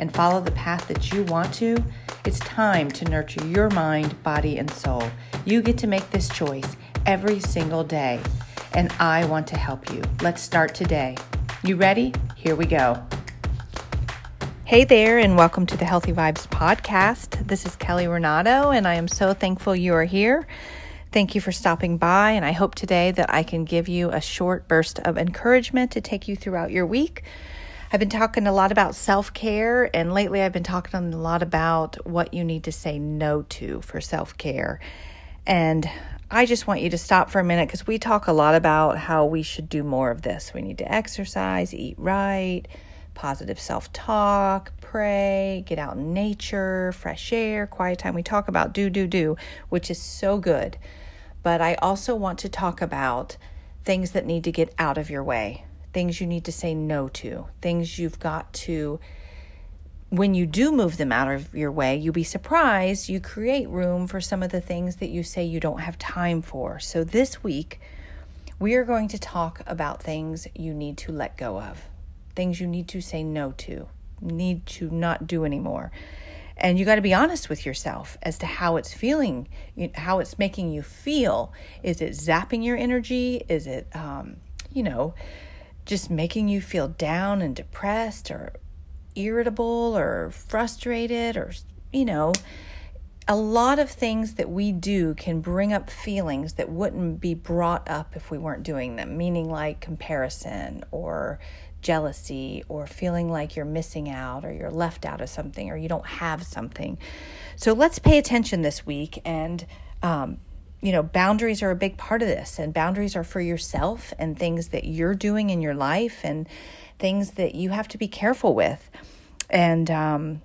and follow the path that you want to, it's time to nurture your mind, body, and soul. You get to make this choice every single day, and I want to help you. Let's start today. You ready? Here we go. Hey there, and welcome to the Healthy Vibes podcast. This is Kelly Renato, and I am so thankful you are here. Thank you for stopping by, and I hope today that I can give you a short burst of encouragement to take you throughout your week. I've been talking a lot about self care, and lately I've been talking a lot about what you need to say no to for self care. And I just want you to stop for a minute because we talk a lot about how we should do more of this. We need to exercise, eat right, positive self talk, pray, get out in nature, fresh air, quiet time. We talk about do, do, do, which is so good. But I also want to talk about things that need to get out of your way things you need to say no to, things you've got to, when you do move them out of your way, you'll be surprised you create room for some of the things that you say you don't have time for. So this week, we are going to talk about things you need to let go of, things you need to say no to, need to not do anymore. And you got to be honest with yourself as to how it's feeling, how it's making you feel. Is it zapping your energy? Is it, um, you know, just making you feel down and depressed or irritable or frustrated or, you know, a lot of things that we do can bring up feelings that wouldn't be brought up if we weren't doing them, meaning like comparison or jealousy or feeling like you're missing out or you're left out of something or you don't have something. So let's pay attention this week and um, you know, boundaries are a big part of this, and boundaries are for yourself and things that you're doing in your life and things that you have to be careful with. And um,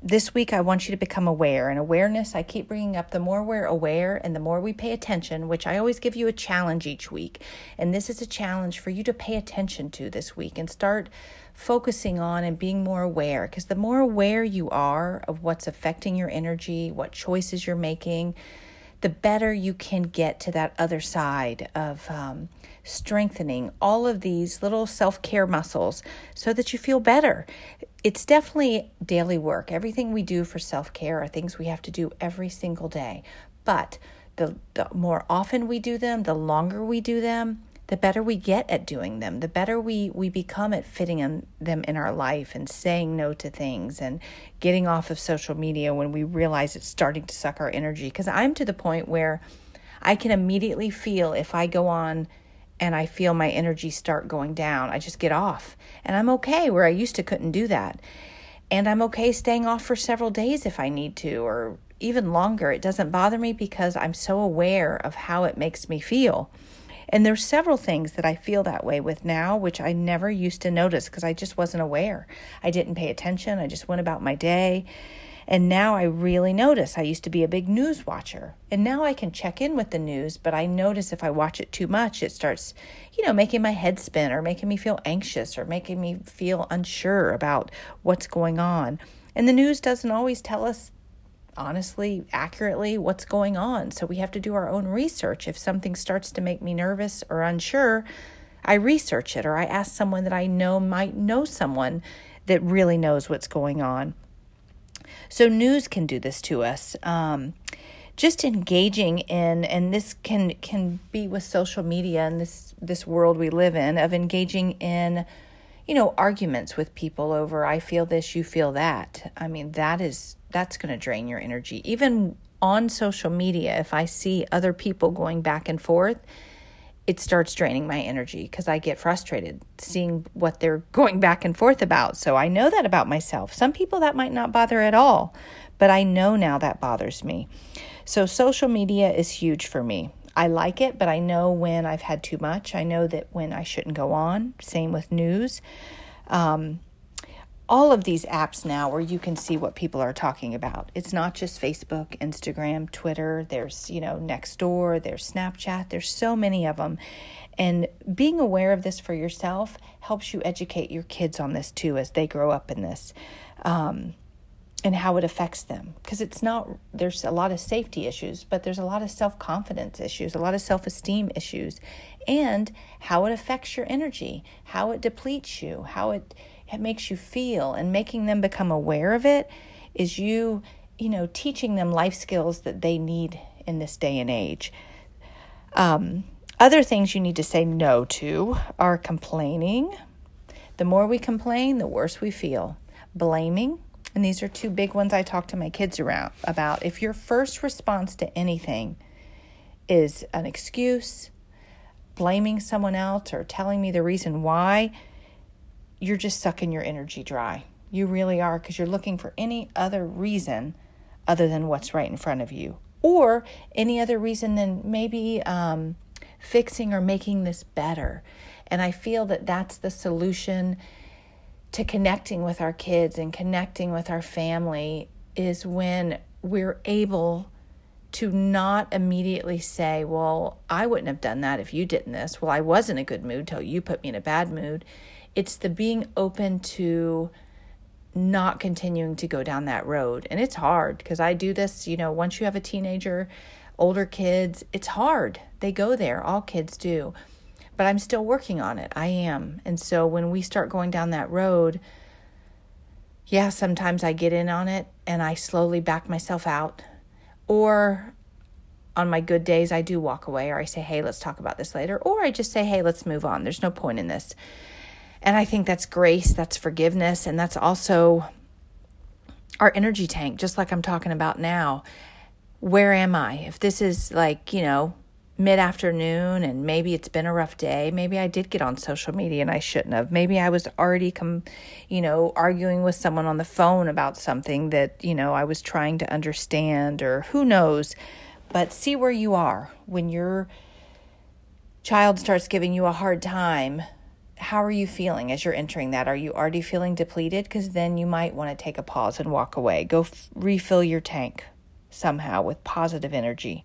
this week, I want you to become aware. And awareness, I keep bringing up the more we're aware and the more we pay attention, which I always give you a challenge each week. And this is a challenge for you to pay attention to this week and start focusing on and being more aware. Because the more aware you are of what's affecting your energy, what choices you're making, the better you can get to that other side of um, strengthening all of these little self care muscles so that you feel better. It's definitely daily work. Everything we do for self care are things we have to do every single day. But the, the more often we do them, the longer we do them, the better we get at doing them, the better we, we become at fitting in, them in our life and saying no to things and getting off of social media when we realize it's starting to suck our energy. Because I'm to the point where I can immediately feel if I go on and I feel my energy start going down, I just get off. And I'm okay where I used to couldn't do that. And I'm okay staying off for several days if I need to, or even longer. It doesn't bother me because I'm so aware of how it makes me feel. And there's several things that I feel that way with now, which I never used to notice because I just wasn't aware. I didn't pay attention. I just went about my day. And now I really notice. I used to be a big news watcher. And now I can check in with the news, but I notice if I watch it too much, it starts, you know, making my head spin or making me feel anxious or making me feel unsure about what's going on. And the news doesn't always tell us honestly, accurately what's going on. So we have to do our own research. If something starts to make me nervous or unsure, I research it or I ask someone that I know might know someone that really knows what's going on. So news can do this to us. Um, just engaging in and this can can be with social media and this this world we live in of engaging in you know arguments with people over i feel this you feel that i mean that is that's going to drain your energy even on social media, if I see other people going back and forth, it starts draining my energy because I get frustrated seeing what they're going back and forth about. So I know that about myself. Some people that might not bother at all, but I know now that bothers me. So social media is huge for me. I like it, but I know when I've had too much. I know that when I shouldn't go on. Same with news. Um, all of these apps now where you can see what people are talking about. It's not just Facebook, Instagram, Twitter, there's, you know, Nextdoor, there's Snapchat, there's so many of them. And being aware of this for yourself helps you educate your kids on this too as they grow up in this. Um, and how it affects them. Because it's not there's a lot of safety issues but there's a lot of self-confidence issues a lot of self-esteem issues and how it affects your energy how it depletes you how it, it makes you feel and making them become aware of it is you you know teaching them life skills that they need in this day and age. Um, other things you need to say no to are complaining. The more we complain the worse we feel. Blaming and these are two big ones I talk to my kids around about. If your first response to anything is an excuse, blaming someone else, or telling me the reason why, you're just sucking your energy dry. You really are because you're looking for any other reason other than what's right in front of you, or any other reason than maybe um, fixing or making this better. And I feel that that's the solution to connecting with our kids and connecting with our family is when we're able to not immediately say, Well, I wouldn't have done that if you didn't this. Well, I was in a good mood till you put me in a bad mood. It's the being open to not continuing to go down that road. And it's hard because I do this, you know, once you have a teenager, older kids, it's hard. They go there, all kids do but I'm still working on it. I am. And so when we start going down that road, yeah, sometimes I get in on it and I slowly back myself out. Or on my good days, I do walk away or I say, hey, let's talk about this later. Or I just say, hey, let's move on. There's no point in this. And I think that's grace, that's forgiveness, and that's also our energy tank, just like I'm talking about now. Where am I? If this is like, you know, mid afternoon and maybe it's been a rough day. Maybe I did get on social media and I shouldn't have. Maybe I was already com- you know, arguing with someone on the phone about something that, you know, I was trying to understand or who knows. But see where you are when your child starts giving you a hard time. How are you feeling as you're entering that? Are you already feeling depleted? Because then you might want to take a pause and walk away. Go f- refill your tank somehow with positive energy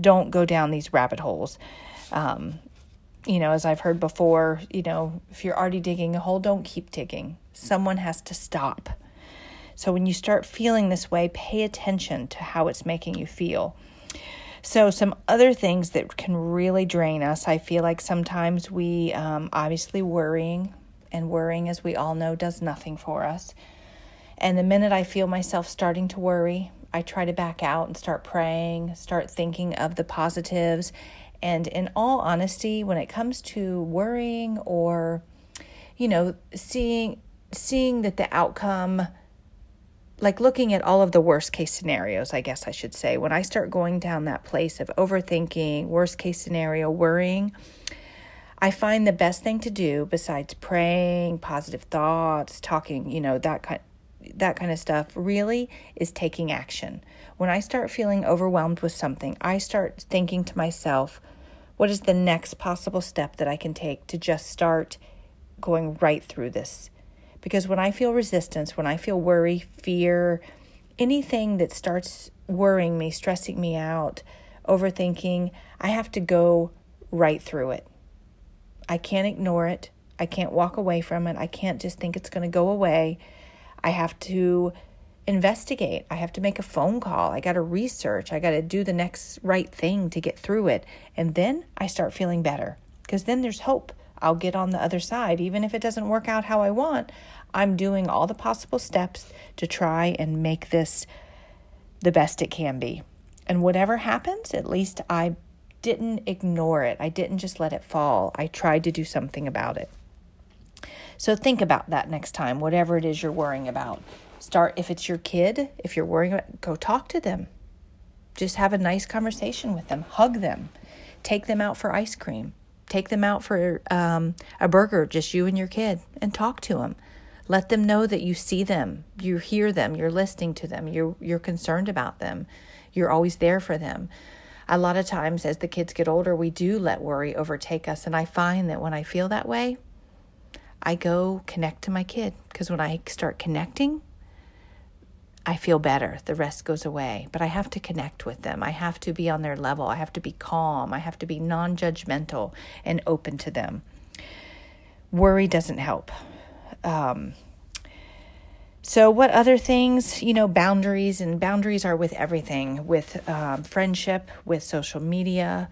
don't go down these rabbit holes. Um, you know, as I've heard before, you know, if you're already digging a hole, don't keep digging. Someone has to stop. So when you start feeling this way, pay attention to how it's making you feel. So, some other things that can really drain us, I feel like sometimes we um, obviously worrying, and worrying, as we all know, does nothing for us. And the minute I feel myself starting to worry, I try to back out and start praying, start thinking of the positives. And in all honesty, when it comes to worrying or, you know, seeing seeing that the outcome like looking at all of the worst case scenarios, I guess I should say, when I start going down that place of overthinking, worst case scenario, worrying, I find the best thing to do besides praying, positive thoughts, talking, you know, that kind that kind of stuff really is taking action. When I start feeling overwhelmed with something, I start thinking to myself, what is the next possible step that I can take to just start going right through this? Because when I feel resistance, when I feel worry, fear, anything that starts worrying me, stressing me out, overthinking, I have to go right through it. I can't ignore it. I can't walk away from it. I can't just think it's going to go away. I have to investigate. I have to make a phone call. I got to research. I got to do the next right thing to get through it. And then I start feeling better because then there's hope. I'll get on the other side. Even if it doesn't work out how I want, I'm doing all the possible steps to try and make this the best it can be. And whatever happens, at least I didn't ignore it. I didn't just let it fall. I tried to do something about it. So think about that next time, whatever it is you're worrying about. Start if it's your kid, if you're worrying about, go talk to them. Just have a nice conversation with them, hug them, take them out for ice cream, take them out for um, a burger, just you and your kid, and talk to them. Let them know that you see them, you hear them, you're listening to them, you're, you're concerned about them, you're always there for them. A lot of times, as the kids get older, we do let worry overtake us. And I find that when I feel that way, I go connect to my kid because when I start connecting, I feel better. The rest goes away. But I have to connect with them. I have to be on their level. I have to be calm. I have to be non judgmental and open to them. Worry doesn't help. Um, so, what other things, you know, boundaries, and boundaries are with everything with um, friendship, with social media,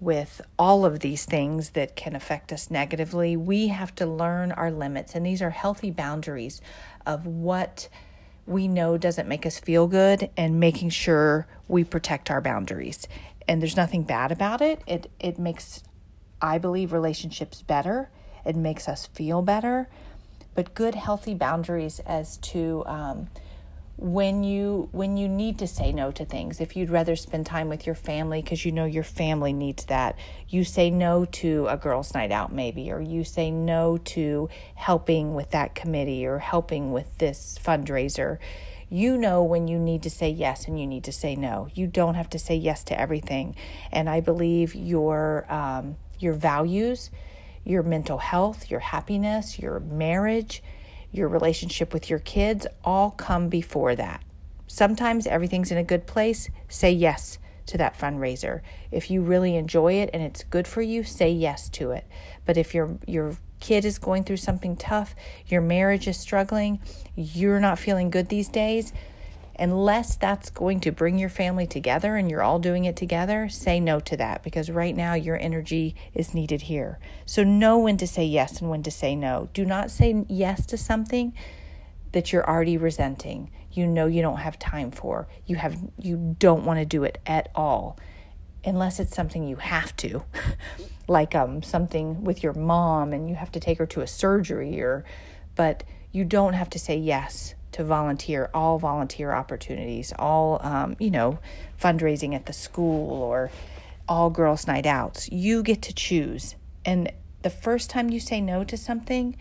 with all of these things that can affect us negatively, we have to learn our limits. And these are healthy boundaries of what we know doesn't make us feel good and making sure we protect our boundaries. And there's nothing bad about it. It it makes I believe relationships better. It makes us feel better. But good healthy boundaries as to um, when you when you need to say no to things if you'd rather spend time with your family because you know your family needs that you say no to a girls night out maybe or you say no to helping with that committee or helping with this fundraiser you know when you need to say yes and you need to say no. You don't have to say yes to everything. And i believe your um, your values your mental health your happiness your marriage your relationship with your kids all come before that. Sometimes everything's in a good place, say yes to that fundraiser. If you really enjoy it and it's good for you, say yes to it. But if your your kid is going through something tough, your marriage is struggling, you're not feeling good these days, unless that's going to bring your family together and you're all doing it together, say no to that because right now your energy is needed here. So know when to say yes and when to say no. Do not say yes to something that you're already resenting. You know you don't have time for. You have you don't want to do it at all. Unless it's something you have to. like um something with your mom and you have to take her to a surgery or but you don't have to say yes to volunteer, all volunteer opportunities, all, um, you know, fundraising at the school or all girls' night outs. You get to choose. And the first time you say no to something,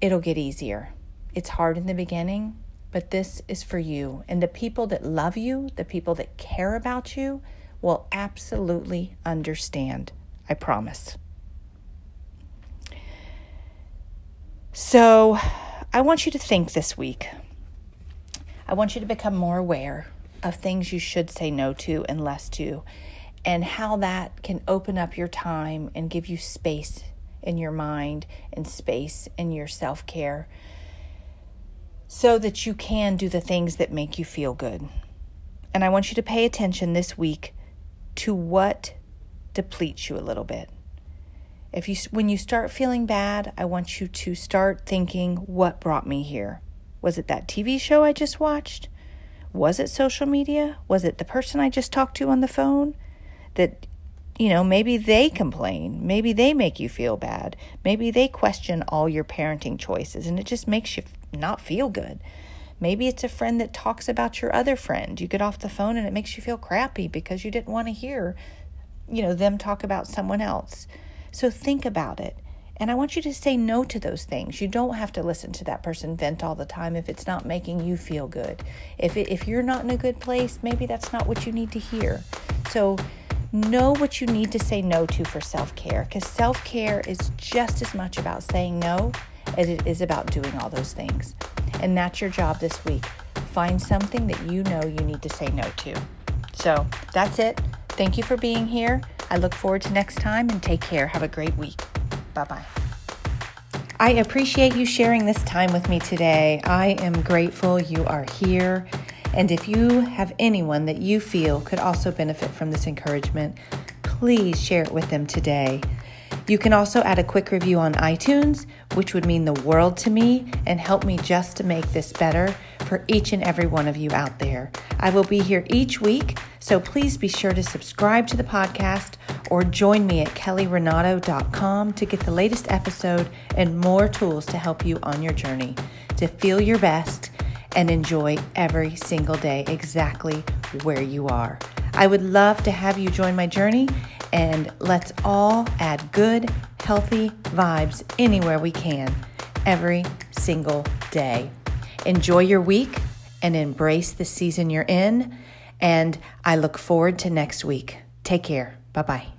it'll get easier. It's hard in the beginning, but this is for you. And the people that love you, the people that care about you, will absolutely understand. I promise. So, I want you to think this week. I want you to become more aware of things you should say no to and less to, and how that can open up your time and give you space in your mind and space in your self care so that you can do the things that make you feel good. And I want you to pay attention this week to what depletes you a little bit. If you when you start feeling bad, I want you to start thinking what brought me here. Was it that TV show I just watched? Was it social media? Was it the person I just talked to on the phone? That you know, maybe they complain. Maybe they make you feel bad. Maybe they question all your parenting choices and it just makes you not feel good. Maybe it's a friend that talks about your other friend. You get off the phone and it makes you feel crappy because you didn't want to hear, you know, them talk about someone else. So think about it. And I want you to say no to those things. You don't have to listen to that person vent all the time if it's not making you feel good. If it, if you're not in a good place, maybe that's not what you need to hear. So know what you need to say no to for self-care cuz self-care is just as much about saying no as it is about doing all those things. And that's your job this week. Find something that you know you need to say no to. So, that's it. Thank you for being here. I look forward to next time and take care. Have a great week. Bye bye. I appreciate you sharing this time with me today. I am grateful you are here. And if you have anyone that you feel could also benefit from this encouragement, please share it with them today. You can also add a quick review on iTunes, which would mean the world to me and help me just to make this better for each and every one of you out there. I will be here each week, so please be sure to subscribe to the podcast or join me at kellyrenato.com to get the latest episode and more tools to help you on your journey to feel your best and enjoy every single day exactly where you are. I would love to have you join my journey and let's all add good, healthy vibes anywhere we can every single day. Enjoy your week and embrace the season you're in. And I look forward to next week. Take care. Bye bye.